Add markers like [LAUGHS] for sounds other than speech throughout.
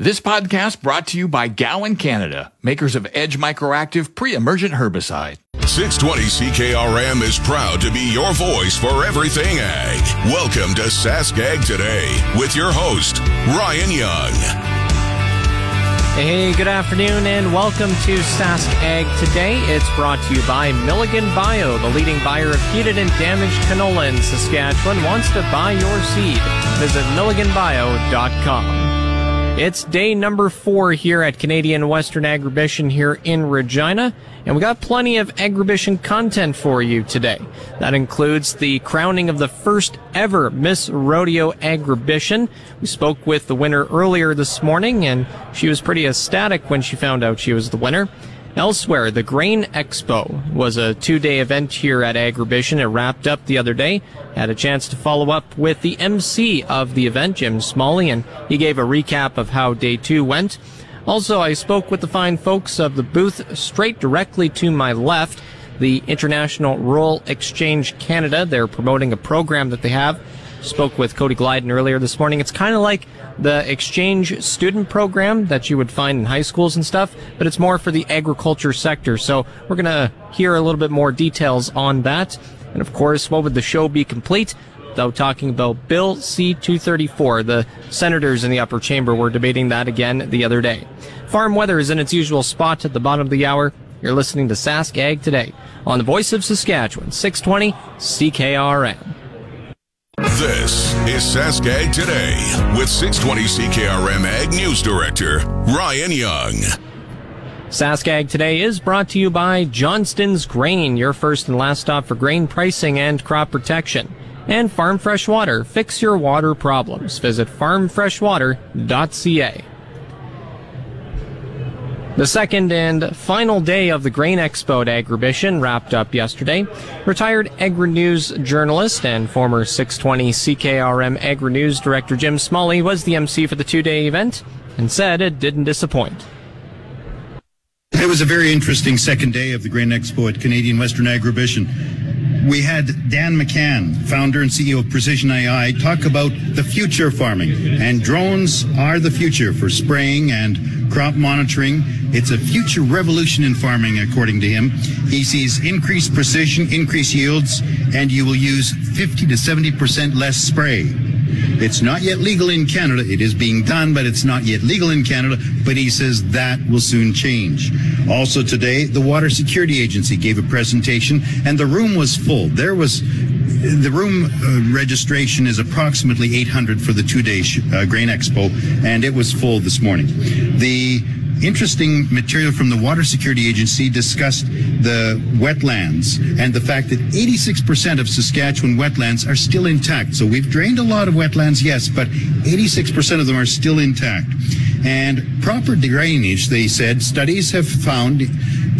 This podcast brought to you by Gowan Canada, makers of Edge Microactive pre-emergent herbicide. 620 CKRM is proud to be your voice for everything ag. Welcome to Sask Ag Today with your host, Ryan Young. Hey, good afternoon and welcome to Sask Ag Today. It's brought to you by Milligan Bio, the leading buyer of heated and damaged canola in Saskatchewan. Wants to buy your seed. Visit milliganbio.com. It's day number four here at Canadian Western Agribition here in Regina, and we got plenty of Agribition content for you today. That includes the crowning of the first ever Miss Rodeo Agribition. We spoke with the winner earlier this morning, and she was pretty ecstatic when she found out she was the winner. Elsewhere, the Grain Expo was a two-day event here at Agribition. It wrapped up the other day. Had a chance to follow up with the MC of the event, Jim Smalley, and he gave a recap of how day two went. Also, I spoke with the fine folks of the booth straight directly to my left, the International Rural Exchange Canada. They're promoting a program that they have. Spoke with Cody Glyden earlier this morning. It's kind of like the exchange student program that you would find in high schools and stuff, but it's more for the agriculture sector. So we're going to hear a little bit more details on that. And of course, what would the show be complete? Though talking about Bill C-234, the senators in the upper chamber were debating that again the other day. Farm weather is in its usual spot at the bottom of the hour. You're listening to Sask Ag today on the Voice of Saskatchewan, 620 CKRM. This is Saskag Today with 620 CKRM Ag News Director Ryan Young. Saskag Today is brought to you by Johnston's Grain, your first and last stop for grain pricing and crop protection. And Farm Fresh Water, fix your water problems. Visit farmfreshwater.ca. The second and final day of the Grain Expo at Agribition wrapped up yesterday. Retired Agri-News journalist and former 620 CKRM Agri-News director Jim Smalley was the MC for the two-day event and said it didn't disappoint. It was a very interesting second day of the Grain Expo at Canadian Western Agribition. We had Dan McCann, founder and CEO of Precision AI, talk about the future of farming. And drones are the future for spraying and crop monitoring. It's a future revolution in farming, according to him. He sees increased precision, increased yields, and you will use 50 to 70% less spray. It's not yet legal in Canada. It is being done, but it's not yet legal in Canada. But he says that will soon change. Also today, the Water Security Agency gave a presentation and the room was full. There was the room uh, registration is approximately 800 for the two-day sh- uh, grain expo, and it was full this morning. The interesting material from the Water Security Agency discussed the wetlands and the fact that 86% of Saskatchewan wetlands are still intact. So we've drained a lot of wetlands, yes, but 86% of them are still intact. And proper drainage, they said, studies have found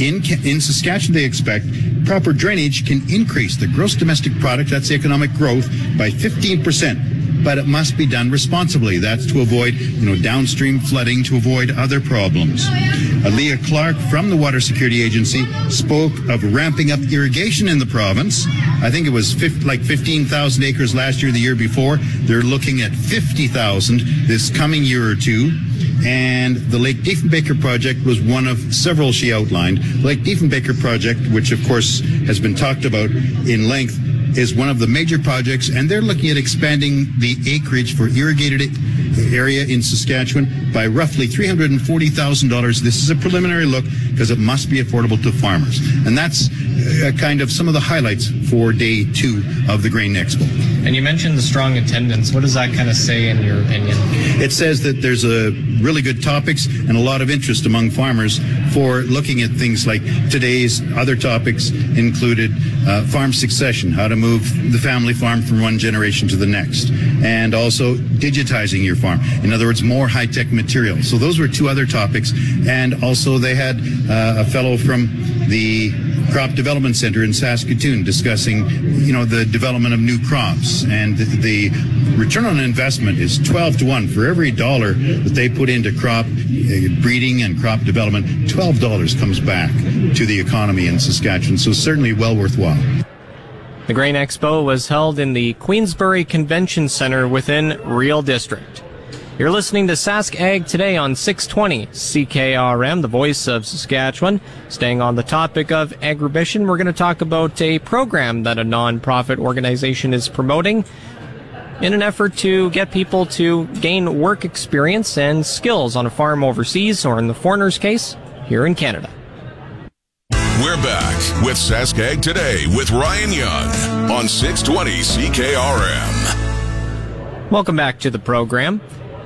in, in Saskatchewan, they expect proper drainage can increase the gross domestic product, that's economic growth, by 15% but it must be done responsibly. That's to avoid, you know, downstream flooding, to avoid other problems. Leah Clark from the Water Security Agency spoke of ramping up irrigation in the province. I think it was 50, like 15,000 acres last year, the year before. They're looking at 50,000 this coming year or two. And the Lake Diefenbaker project was one of several she outlined. The Lake Diefenbaker project, which of course has been talked about in length, is one of the major projects, and they're looking at expanding the acreage for irrigated area in Saskatchewan by roughly $340,000. This is a preliminary look because it must be affordable to farmers. And that's uh, kind of some of the highlights for day two of the Grain Expo. And you mentioned the strong attendance. What does that kind of say in your opinion? It says that there's a really good topics and a lot of interest among farmers for looking at things like today's other topics included uh, farm succession, how to move the family farm from one generation to the next, and also digitizing your farm. In other words, more high-tech material. So those were two other topics. And also they had uh, a fellow from the Crop Development Center in Saskatoon discussing, you know, the development of new crops. And the, return on investment is 12 to 1. For every dollar that they put into crop uh, breeding and crop development, $12 comes back to the economy in Saskatchewan. So certainly well worthwhile. The Grain Expo was held in the Queensbury Convention Center within Real District. You're listening to Sask Ag today on 620 CKRM, the voice of Saskatchewan. Staying on the topic of agribition, we're going to talk about a program that a nonprofit organization is promoting in an effort to get people to gain work experience and skills on a farm overseas, or in the foreigner's case, here in Canada. We're back with Saskag Today with Ryan Young on 620 CKRM. Welcome back to the program.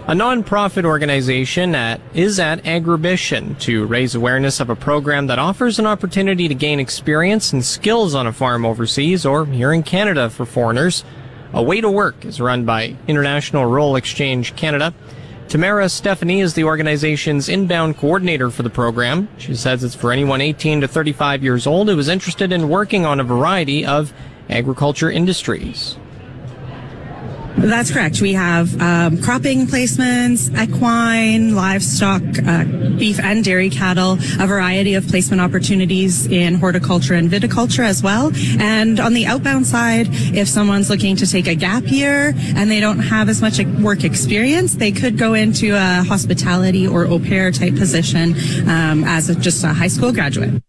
A nonprofit organization at, is at Agribition to raise awareness of a program that offers an opportunity to gain experience and skills on a farm overseas or here in Canada for foreigners. A Way to Work is run by International Rural Exchange Canada. Tamara Stephanie is the organization's inbound coordinator for the program. She says it's for anyone 18 to 35 years old who is interested in working on a variety of agriculture industries. That's correct. We have um, cropping placements, equine, livestock, uh, beef and dairy cattle, a variety of placement opportunities in horticulture and viticulture as well. And on the outbound side, if someone's looking to take a gap year and they don't have as much work experience, they could go into a hospitality or au pair type position um, as a, just a high school graduate.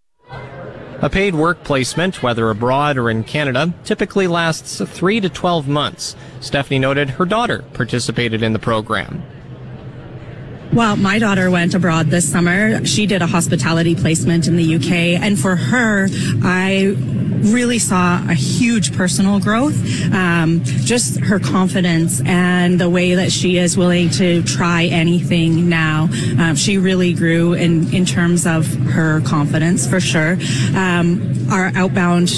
A paid work placement, whether abroad or in Canada, typically lasts 3 to 12 months. Stephanie noted her daughter participated in the program. Well, my daughter went abroad this summer. She did a hospitality placement in the UK. And for her, I really saw a huge personal growth. Um, just her confidence and the way that she is willing to try anything now. Um, she really grew in, in terms of her confidence for sure. Um, our outbound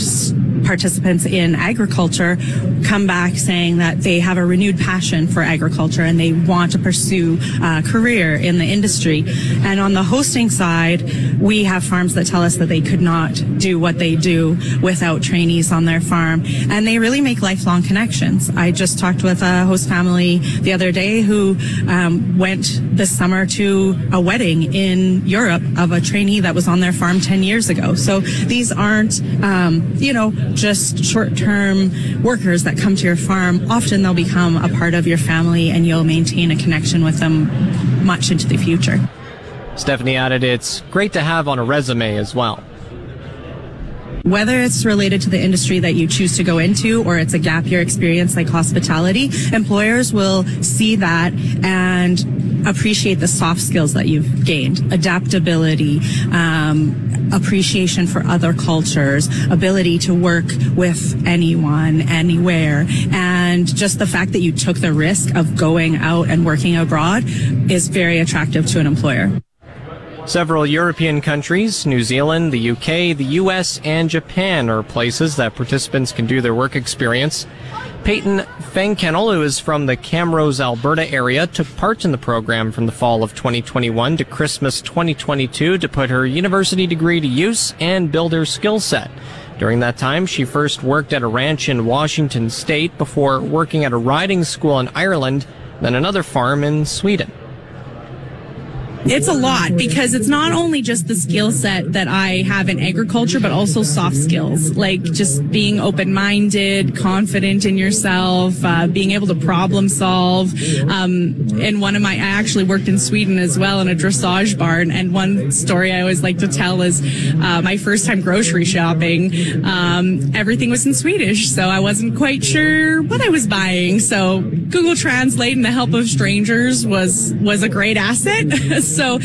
participants in agriculture come back saying that they have a renewed passion for agriculture and they want to pursue a career in the industry. And on the hosting side, we have farms that tell us that they could not do what they do without trainees on their farm. And they really make lifelong connections. I just talked with a host family the other day who um, went this summer to a wedding in Europe of a trainee that was on their farm 10 years ago. So these aren't, um, you know, just short-term workers that come to your farm. Often they'll become a part of your family and you'll maintain a connection with them much into the future. Stephanie added, it's great to have on a resume as well. Whether it's related to the industry that you choose to go into or it's a gap year experience like hospitality, employers will see that and appreciate the soft skills that you've gained adaptability um, appreciation for other cultures ability to work with anyone anywhere and just the fact that you took the risk of going out and working abroad is very attractive to an employer Several European countries, New Zealand, the UK, the US, and Japan are places that participants can do their work experience. Peyton Fangkennel, who is from the Camrose, Alberta area, took part in the program from the fall of 2021 to Christmas 2022 to put her university degree to use and build her skill set. During that time, she first worked at a ranch in Washington state before working at a riding school in Ireland, then another farm in Sweden. It's a lot because it's not only just the skill set that I have in agriculture, but also soft skills, like just being open minded, confident in yourself, uh, being able to problem solve. Um, and one of my, I actually worked in Sweden as well in a dressage barn. And one story I always like to tell is uh, my first time grocery shopping. Um, everything was in Swedish, so I wasn't quite sure what I was buying. So Google Translate and the help of strangers was was a great asset. [LAUGHS] so,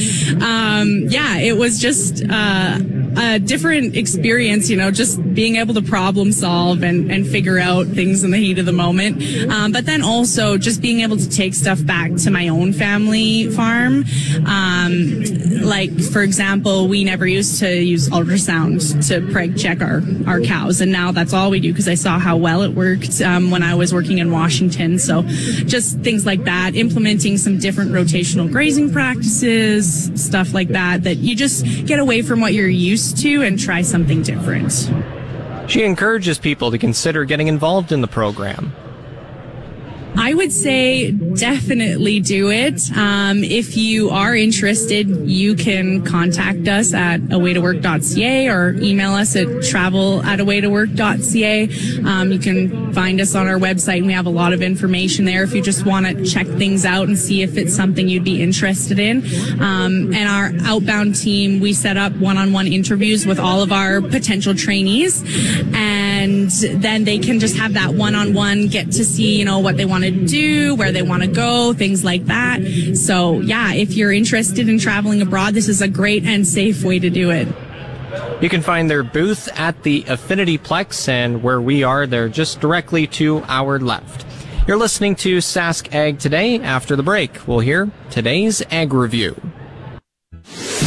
um, yeah, it was just uh, a different experience, you know, just being able to problem solve and, and figure out things in the heat of the moment. Um, but then also just being able to take stuff back to my own family farm. Um, like, for example, we never used to use ultrasound to preg check our, our cows. And now that's all we do because I saw how well it worked um, when I was working in Washington. So just things like that, implementing some different rotational grazing practices, stuff like that, that you just get away from what you're used to and try something different. She encourages people to consider getting involved in the program. I would say definitely do it. Um, if you are interested, you can contact us at awaytowork.ca or email us at travel at awaytowork.ca. Um, you can find us on our website we have a lot of information there if you just want to check things out and see if it's something you'd be interested in. Um, and our outbound team, we set up one-on-one interviews with all of our potential trainees and then they can just have that one-on-one get to see, you know, what they want want to do, where they want to go, things like that. So yeah, if you're interested in traveling abroad, this is a great and safe way to do it. You can find their booth at the Affinity Plex, and where we are, they're just directly to our left. You're listening to Sask Ag today. After the break, we'll hear today's Ag Review.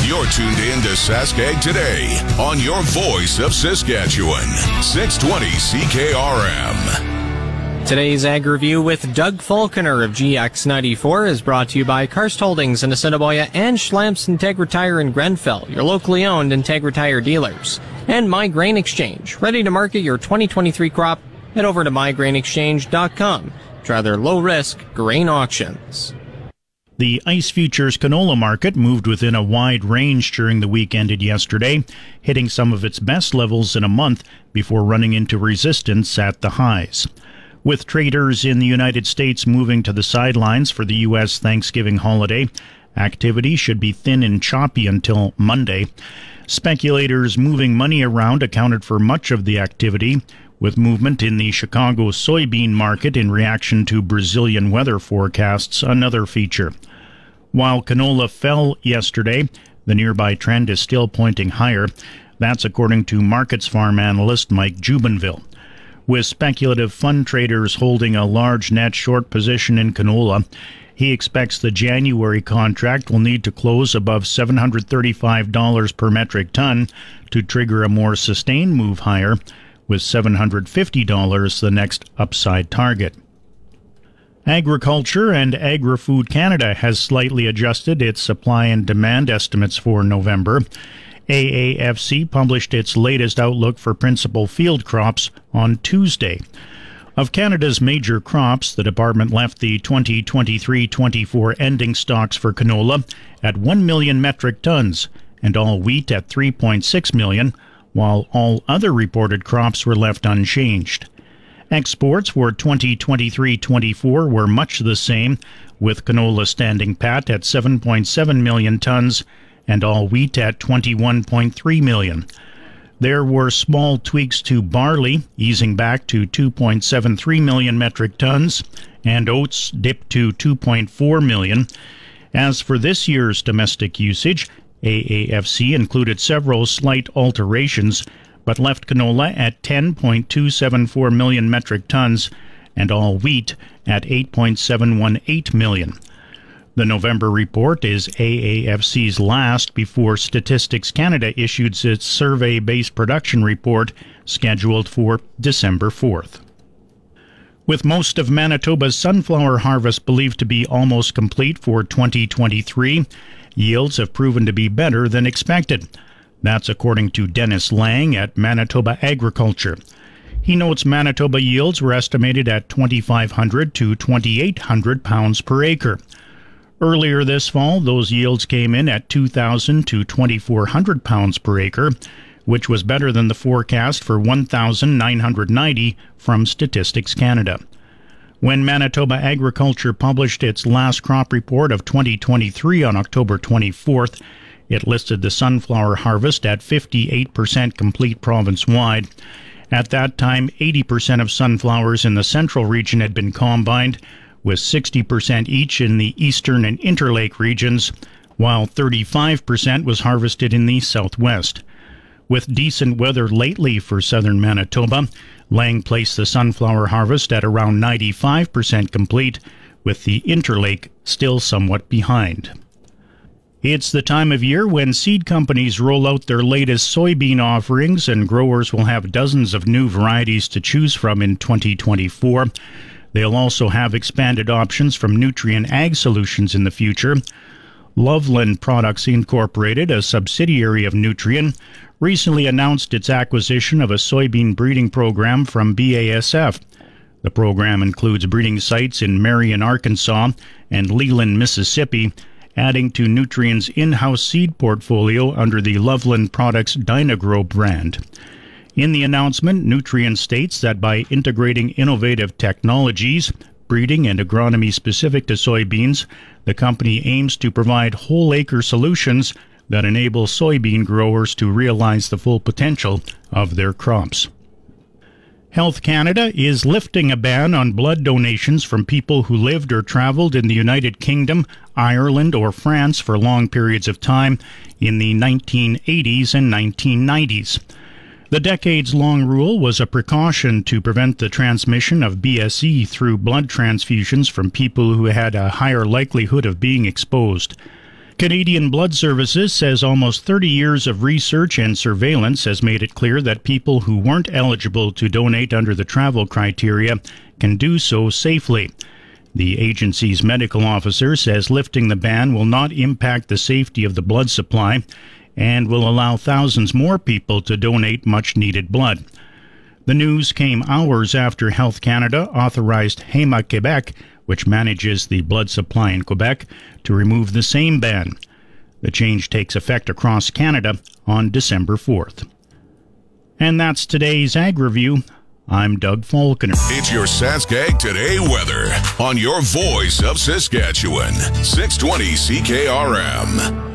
You're tuned in to Sask Ag today on your voice of Saskatchewan, 620 CKRM. Today's Ag Review with Doug Falconer of GX94 is brought to you by Karst Holdings in Assiniboia and Schlamps Integra Tire in Grenfell, your locally owned Integra Tire dealers. And My Grain Exchange, ready to market your 2023 crop? Head over to mygrainexchange.com. Try their low risk grain auctions. The ICE futures canola market moved within a wide range during the week ended yesterday, hitting some of its best levels in a month before running into resistance at the highs. With traders in the United States moving to the sidelines for the U.S. Thanksgiving holiday, activity should be thin and choppy until Monday. Speculators moving money around accounted for much of the activity, with movement in the Chicago soybean market in reaction to Brazilian weather forecasts another feature. While canola fell yesterday, the nearby trend is still pointing higher. That's according to Markets Farm analyst Mike Jubenville with speculative fund traders holding a large net short position in canola. He expects the January contract will need to close above $735 per metric ton to trigger a more sustained move higher, with $750 the next upside target. Agriculture and Agri Food Canada has slightly adjusted its supply and demand estimates for November. AAFC published its latest outlook for principal field crops on Tuesday. Of Canada's major crops, the department left the 2023 24 ending stocks for canola at 1 million metric tons and all wheat at 3.6 million, while all other reported crops were left unchanged. Exports for 2023 24 were much the same, with canola standing pat at 7.7 million tons and all wheat at 21.3 million. There were small tweaks to barley, easing back to 2.73 million metric tons, and oats dipped to 2.4 million. As for this year's domestic usage, AAFC included several slight alterations, but left canola at 10.274 million metric tons and all wheat at 8.718 million. The November report is AAFC's last before Statistics Canada issued its survey based production report scheduled for December 4th. With most of Manitoba's sunflower harvest believed to be almost complete for 2023, yields have proven to be better than expected. That's according to Dennis Lang at Manitoba Agriculture. He notes Manitoba yields were estimated at 2,500 to 2,800 pounds per acre. Earlier this fall, those yields came in at 2,000 to 2,400 pounds per acre, which was better than the forecast for 1,990 from Statistics Canada. When Manitoba Agriculture published its last crop report of 2023 on October 24th, it listed the sunflower harvest at 58% complete province wide. At that time, 80% of sunflowers in the central region had been combined, with 60% each in the eastern and interlake regions, while 35% was harvested in the southwest. With decent weather lately for southern Manitoba, Lang placed the sunflower harvest at around 95% complete, with the interlake still somewhat behind. It's the time of year when seed companies roll out their latest soybean offerings, and growers will have dozens of new varieties to choose from in 2024. They'll also have expanded options from Nutrien Ag Solutions in the future. Loveland Products Incorporated, a subsidiary of Nutrien, recently announced its acquisition of a soybean breeding program from BASF. The program includes breeding sites in Marion, Arkansas and Leland, Mississippi, adding to Nutrien's in-house seed portfolio under the Loveland Products Dyna-Gro brand. In the announcement, Nutrien states that by integrating innovative technologies, breeding and agronomy specific to soybeans, the company aims to provide whole acre solutions that enable soybean growers to realize the full potential of their crops. Health Canada is lifting a ban on blood donations from people who lived or traveled in the United Kingdom, Ireland, or France for long periods of time in the 1980s and 1990s. The decades long rule was a precaution to prevent the transmission of BSE through blood transfusions from people who had a higher likelihood of being exposed. Canadian Blood Services says almost 30 years of research and surveillance has made it clear that people who weren't eligible to donate under the travel criteria can do so safely. The agency's medical officer says lifting the ban will not impact the safety of the blood supply and will allow thousands more people to donate much needed blood. The news came hours after Health Canada authorized Héma-Québec which manages the blood supply in Quebec, to remove the same ban. The change takes effect across Canada on December 4th. And that's today's Ag Review. I'm Doug Falconer. It's your Saskag Today weather on your voice of Saskatchewan, 620 CKRM.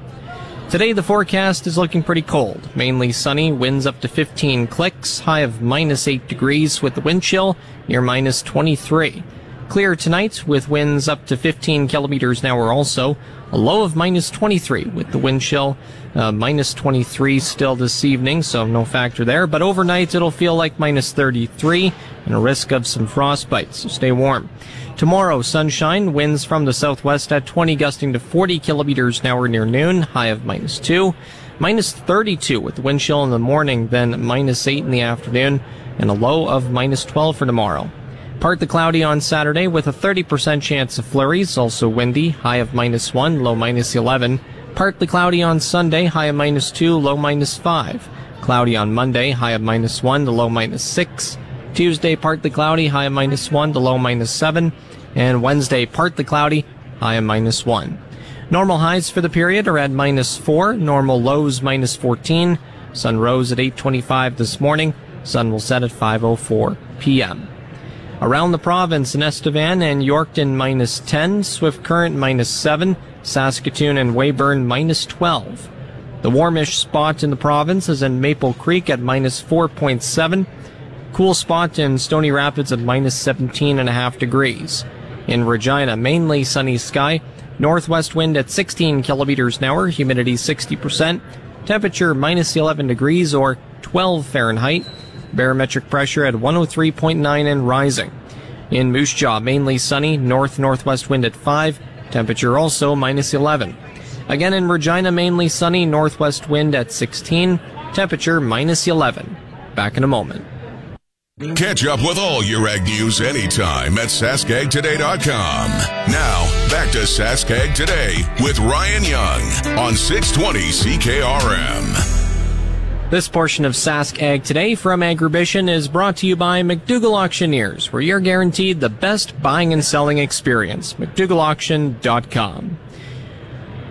Today the forecast is looking pretty cold. Mainly sunny, winds up to 15 clicks, high of minus 8 degrees with the wind chill near minus 23. Clear tonight with winds up to 15 kilometers an hour also. A low of minus 23 with the wind chill uh, minus 23 still this evening, so no factor there. But overnight it'll feel like minus 33 and a risk of some frostbite, so stay warm. Tomorrow, sunshine, winds from the southwest at 20 gusting to 40 kilometers an hour near noon, high of minus 2. Minus 32 with the wind chill in the morning, then minus 8 in the afternoon, and a low of minus 12 for tomorrow. Partly cloudy on Saturday with a 30% chance of flurries, also windy, high of minus 1, low minus 11. Partly cloudy on Sunday, high of minus 2, low minus 5. Cloudy on Monday, high of minus 1 to low minus 6. Tuesday, partly cloudy, high of minus 1 to low minus 7. And Wednesday, partly cloudy, high of minus 1. Normal highs for the period are at minus 4, normal lows minus 14. Sun rose at 8.25 this morning. Sun will set at 5.04 p.m. Around the province in Estevan and Yorkton minus 10, Swift Current minus 7, Saskatoon and Weyburn minus 12. The warmish spot in the province is in Maple Creek at minus 4.7. Cool spot in Stony Rapids at minus 17.5 degrees. In Regina, mainly sunny sky. Northwest wind at 16 kilometers an hour, humidity 60%. Temperature minus 11 degrees or 12 Fahrenheit. Barometric pressure at 103.9 and rising. In Moose Jaw, mainly sunny, north-northwest wind at 5, temperature also minus 11. Again in Regina, mainly sunny, northwest wind at 16, temperature minus 11. Back in a moment. Catch up with all your ag news anytime at saskagtoday.com. Now, back to Saskag Today with Ryan Young on 620 CKRM. This portion of Sask Ag Today from Agribition is brought to you by McDougall Auctioneers, where you're guaranteed the best buying and selling experience. McDougallAuction.com.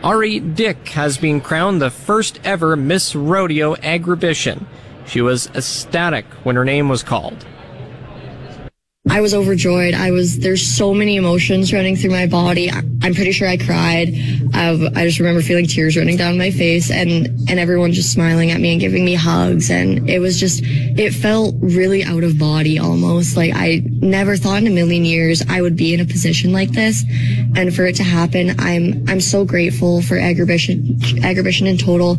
Ari Dyck has been crowned the first ever Miss Rodeo Agribition. She was ecstatic when her name was called. I was overjoyed. I was, there's so many emotions running through my body. I, am pretty sure I cried. I've, I just remember feeling tears running down my face and, and everyone just smiling at me and giving me hugs. And it was just, it felt really out of body almost. Like I never thought in a million years I would be in a position like this. And for it to happen, I'm, I'm so grateful for Agribition, Agribition in total.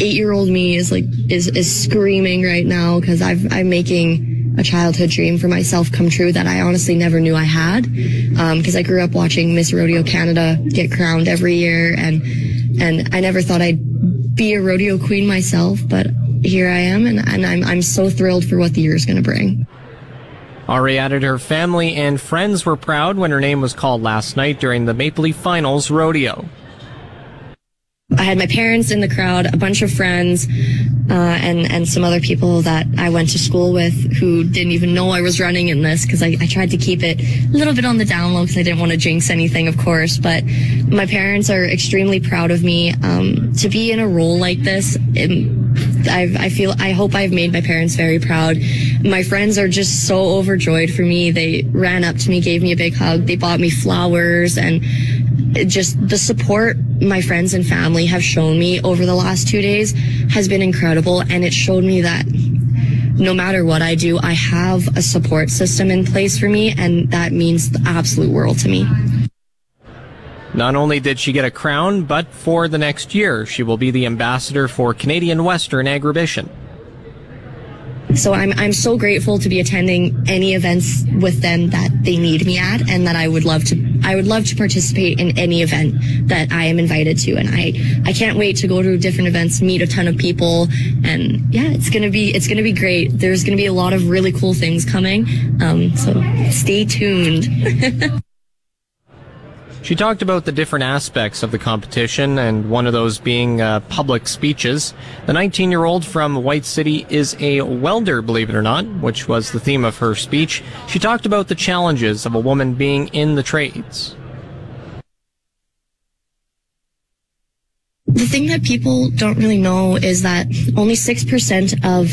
Eight year old me is like, is, is screaming right now because I've, I'm making, a childhood dream for myself come true that I honestly never knew I had. Because um, I grew up watching Miss Rodeo Canada get crowned every year, and and I never thought I'd be a rodeo queen myself, but here I am, and, and I'm, I'm so thrilled for what the year is going to bring. Ari added her family and friends were proud when her name was called last night during the Maple Leaf Finals rodeo. I had my parents in the crowd, a bunch of friends, uh, and and some other people that I went to school with who didn't even know I was running in this because I, I tried to keep it a little bit on the down low because I didn't want to jinx anything, of course. But my parents are extremely proud of me um, to be in a role like this. It, I've, I feel I hope I've made my parents very proud. My friends are just so overjoyed for me. They ran up to me, gave me a big hug. They bought me flowers and just the support my friends and family have shown me over the last two days has been incredible. And it showed me that no matter what I do, I have a support system in place for me. And that means the absolute world to me. Not only did she get a crown, but for the next year, she will be the ambassador for Canadian Western Agribition. So I'm I'm so grateful to be attending any events with them that they need me at and that I would love to I would love to participate in any event that I am invited to and I I can't wait to go to different events, meet a ton of people and yeah, it's going to be it's going to be great. There's going to be a lot of really cool things coming. Um, so stay tuned. [LAUGHS] She talked about the different aspects of the competition, and one of those being uh, public speeches. The 19 year old from White City is a welder, believe it or not, which was the theme of her speech. She talked about the challenges of a woman being in the trades. The thing that people don't really know is that only 6% of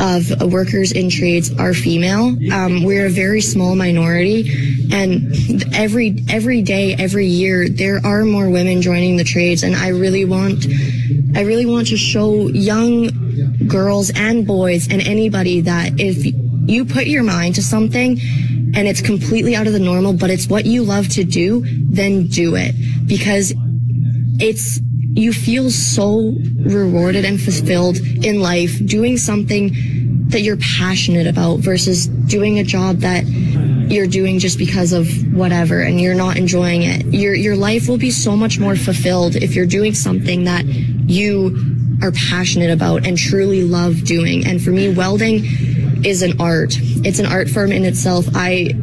of workers in trades are female. Um, we're a very small minority and every every day, every year there are more women joining the trades and I really want I really want to show young girls and boys and anybody that if you put your mind to something and it's completely out of the normal, but it's what you love to do, then do it because it's you feel so rewarded and fulfilled in life doing something that you're passionate about versus doing a job that you're doing just because of whatever and you're not enjoying it. Your your life will be so much more fulfilled if you're doing something that you are passionate about and truly love doing. And for me, welding is an art. It's an art form in itself. I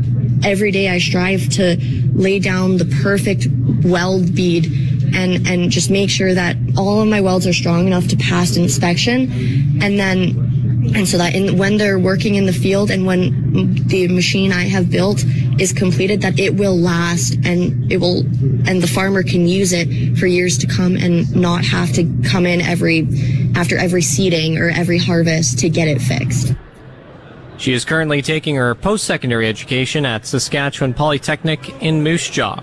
every day I strive to lay down the perfect weld bead and and just make sure that all of my welds are strong enough to pass inspection and then and so that in, when they're working in the field and when the machine I have built is completed that it will last and it will and the farmer can use it for years to come and not have to come in every after every seeding or every harvest to get it fixed. She is currently taking her post-secondary education at Saskatchewan Polytechnic in Moose Jaw.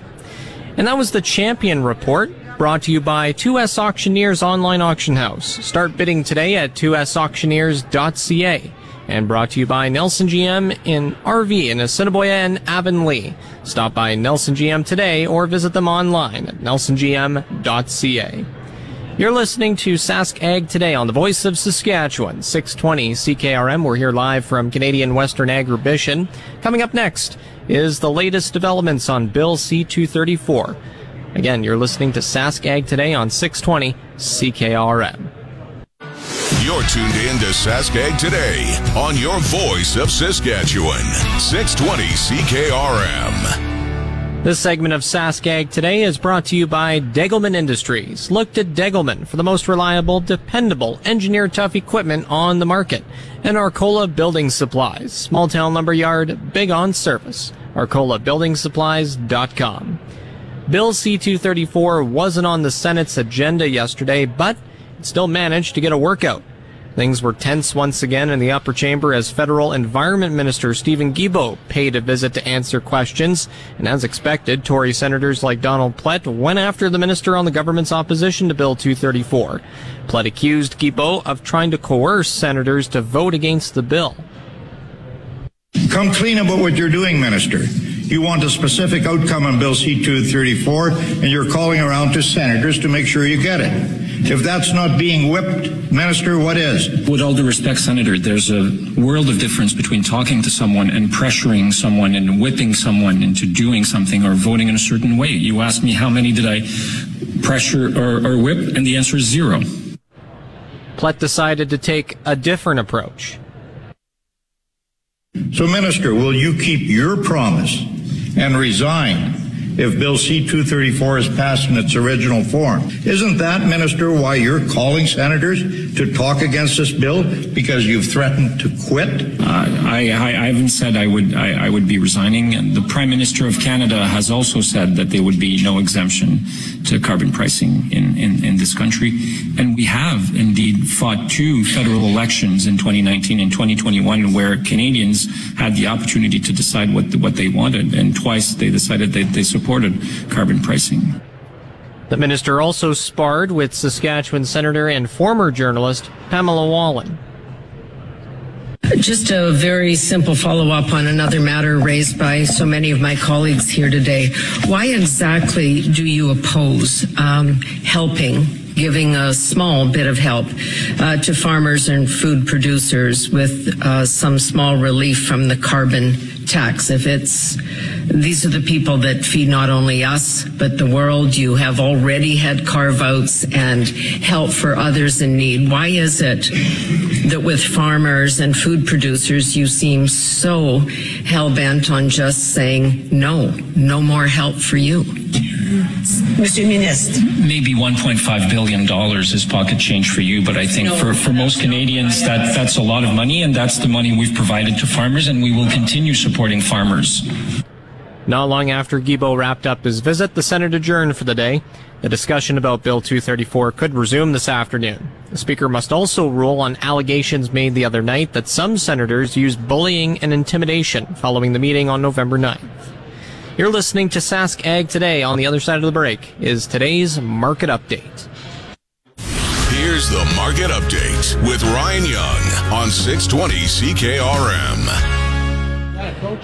And that was the Champion Report, brought to you by 2S Auctioneers Online Auction House. Start bidding today at 2sauctioneers.ca. And brought to you by Nelson GM in RV in Assiniboia and Avonlea. Stop by Nelson GM today or visit them online at nelsongm.ca. You're listening to Sask Ag Today on the Voice of Saskatchewan, 620 CKRM. We're here live from Canadian Western Agribition. Coming up next is the latest developments on Bill C-234. Again, you're listening to Sask Ag Today on 620 CKRM. You're tuned in to Sask Ag Today on your voice of Saskatchewan, 620 CKRM. This segment of Saskag today is brought to you by Degelman Industries. Look to Degelman for the most reliable, dependable, engineer tough equipment on the market. And Arcola Building Supplies. Small town lumber yard, big on service. ArcolaBuildingSupplies.com. Bill C-234 wasn't on the Senate's agenda yesterday, but it still managed to get a workout. Things were tense once again in the upper chamber as federal environment minister Stephen Guilbeault paid a visit to answer questions. And as expected, Tory senators like Donald Plett went after the minister on the government's opposition to Bill 234. Plett accused Guilbeault of trying to coerce senators to vote against the bill. Come clean about what you're doing, Minister. You want a specific outcome on Bill C-234, and you're calling around to senators to make sure you get it. If that's not being whipped, Minister, what is? With all due respect, Senator, there's a world of difference between talking to someone and pressuring someone and whipping someone into doing something or voting in a certain way. You asked me how many did I pressure or, or whip, and the answer is zero. Plett decided to take a different approach. So, Minister, will you keep your promise and resign if Bill C 234 is passed in its original form? Isn't that, Minister, why you're calling senators to talk against this bill because you've threatened to quit? Uh, I, I, I, haven't said I would I, I, would be resigning. And the Prime Minister of Canada has also said that there would be no exemption to carbon pricing in, in, in this country. And we have indeed fought two federal elections in 2019 and 2021 where Canadians had the opportunity to decide what, what they wanted. And twice they decided that they supported carbon pricing. The minister also sparred with Saskatchewan Senator and former journalist Pamela Wallin. Just a very simple follow up on another matter raised by so many of my colleagues here today. Why exactly do you oppose um, helping giving a small bit of help uh, to farmers and food producers with uh, some small relief from the carbon tax. If it's these are the people that feed not only us but the world. You have already had carve outs and help for others in need. Why is it that with farmers and food producers you seem so hell bent on just saying no, no more help for you? Mr. Minister. Maybe $1.5 billion is pocket change for you, but I think no, for, for most Canadians, that, that's a lot of money, and that's the money we've provided to farmers, and we will continue supporting farmers. Not long after Guilbeault wrapped up his visit, the Senate adjourned for the day. The discussion about Bill 234 could resume this afternoon. The Speaker must also rule on allegations made the other night that some senators used bullying and intimidation following the meeting on November 9th. You're listening to Sask Ag Today. On the other side of the break is today's market update. Here's the market update with Ryan Young on 620 CKRM.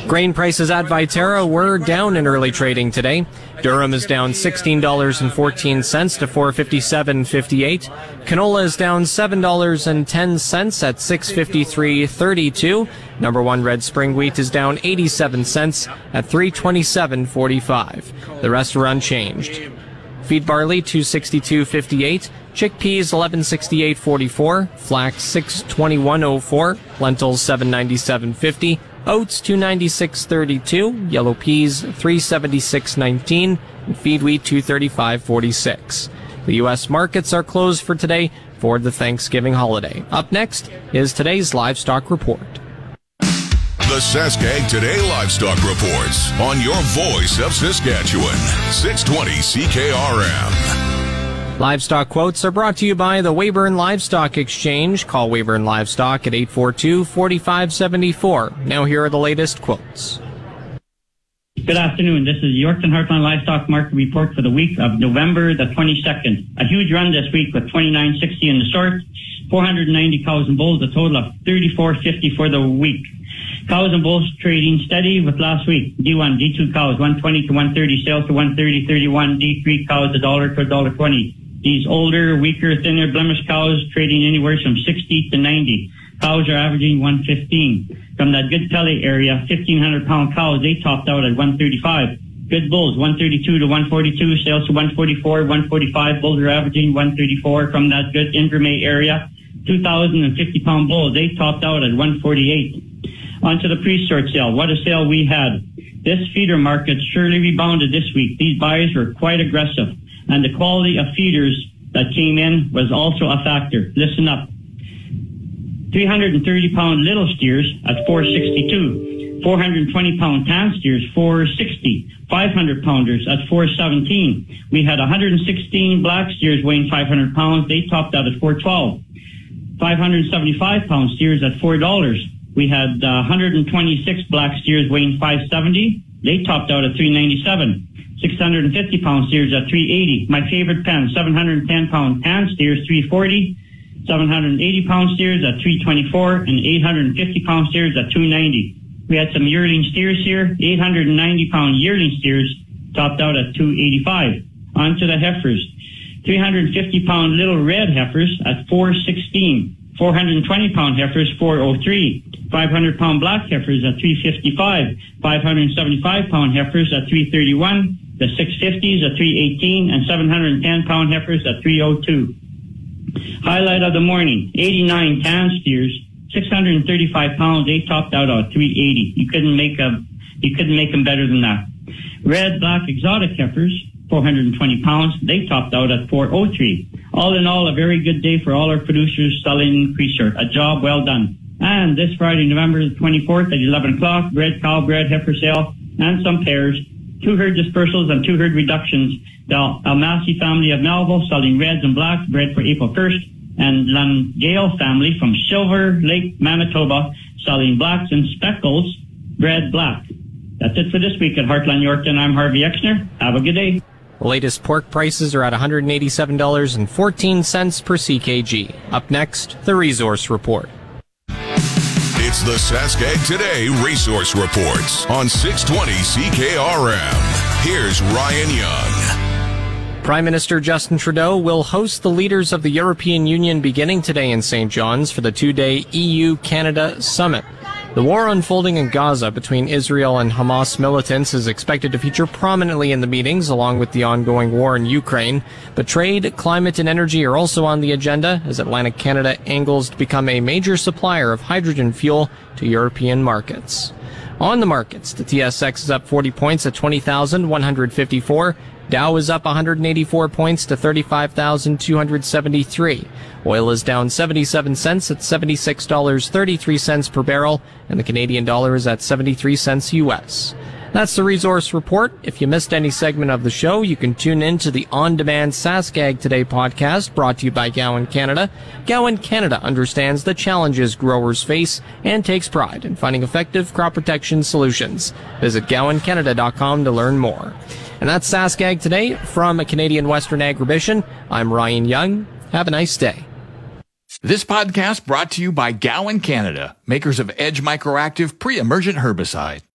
Grain prices at Viterra were down in early trading today. Durum is down $16.14 to 457.58. Canola is down $7.10 at 653.32. Number 1 red spring wheat is down 87 cents at 327.45. The rest are unchanged. Feed barley 262.58. Chickpeas 1168.44. Flax 621.04. Lentils 797.50. Oats 296.32, yellow peas 376.19, and feed wheat 235.46. The U.S. markets are closed for today for the Thanksgiving holiday. Up next is today's livestock report. The Saskag Today Livestock Reports on your voice of Saskatchewan, 620 CKRM. Livestock quotes are brought to you by the Weyburn Livestock Exchange. Call Weyburn Livestock at 842-4574. Now here are the latest quotes. Good afternoon. This is Yorkton Heartland Livestock Market Report for the week of November the 22nd. A huge run this week with 29.60 in the short, 490 cows and bulls, a total of 34.50 for the week. Cows and bulls trading steady with last week. D1, D2 cows, 120 to 130, sales to 130, 31. D3 cows, a dollar to a dollar 20. These older, weaker, thinner blemish cows trading anywhere from 60 to 90. Cows are averaging 115. From that good Pelly area, 1500 pound cows, they topped out at 135. Good bulls, 132 to 142, sales to 144, 145. Bulls are averaging 134 from that good Invermay area. 2,050 pound bulls, they topped out at 148. Onto the pre-sort sale. What a sale we had. This feeder market surely rebounded this week. These buyers were quite aggressive and the quality of feeders that came in was also a factor. Listen up. 330 pound little steers at 462. 420 pound tan steers 460. 500 pounders at 417. We had 116 black steers weighing 500 pounds. They topped out at 412. 575 pound steers at $4. We had uh, 126 black steers weighing 570. They topped out at 397. 650 pound steers at 380. My favorite pen, 710 pound tan steers, 340. 780 pound steers at 324 and 850 pound steers at 290. We had some yearling steers here, 890 pound yearling steers topped out at 285. On to the heifers. 350 pound little red heifers at 416. 420 pound heifers 403. 500 pound black heifers at 355. 575 pound heifers at 331 the 650s at 318 and 710 pound heifers at 302. Highlight of the morning, 89 tan steers, 635 pounds. They topped out at 380. You couldn't make a, you couldn't make them better than that. Red, black, exotic heifers, 420 pounds. They topped out at 403. All in all, a very good day for all our producers selling creature. A job well done. And this Friday, November 24th at 11 o'clock, red cow bred heifer sale and some pairs, two herd dispersals and two herd reductions. The Almasi family of Melville selling reds and blacks bred for April 1st and Langale family from Silver Lake, Manitoba selling blacks and speckles bred black. That's it for this week at Heartland Yorkton. I'm Harvey Exner. Have a good day. The latest pork prices are at $187.14 per CKG. Up next, the resource report. It's the Sask Ag Today Resource Reports on 620 CKRM. Here's Ryan Young. Prime Minister Justin Trudeau will host the leaders of the European Union beginning today in St. John's for the two day EU Canada summit. The war unfolding in Gaza between Israel and Hamas militants is expected to feature prominently in the meetings, along with the ongoing war in Ukraine. But trade, climate, and energy are also on the agenda as Atlantic Canada angles to become a major supplier of hydrogen fuel to European markets. On the markets, the TSX is up 40 points at 20,154. Dow is up 184 points to 35,273. Oil is down 77 cents at $76.33 per barrel, and the Canadian dollar is at 73 cents US. That's the resource report. If you missed any segment of the show, you can tune in to the on-demand Sask Ag Today podcast brought to you by Gowan Canada. Gowan Canada understands the challenges growers face and takes pride in finding effective crop protection solutions. Visit gowancanada.com to learn more. And that's Sask Ag Today from a Canadian Western Agribition. I'm Ryan Young. Have a nice day. This podcast brought to you by Gowan Canada, makers of Edge Microactive pre-emergent herbicide.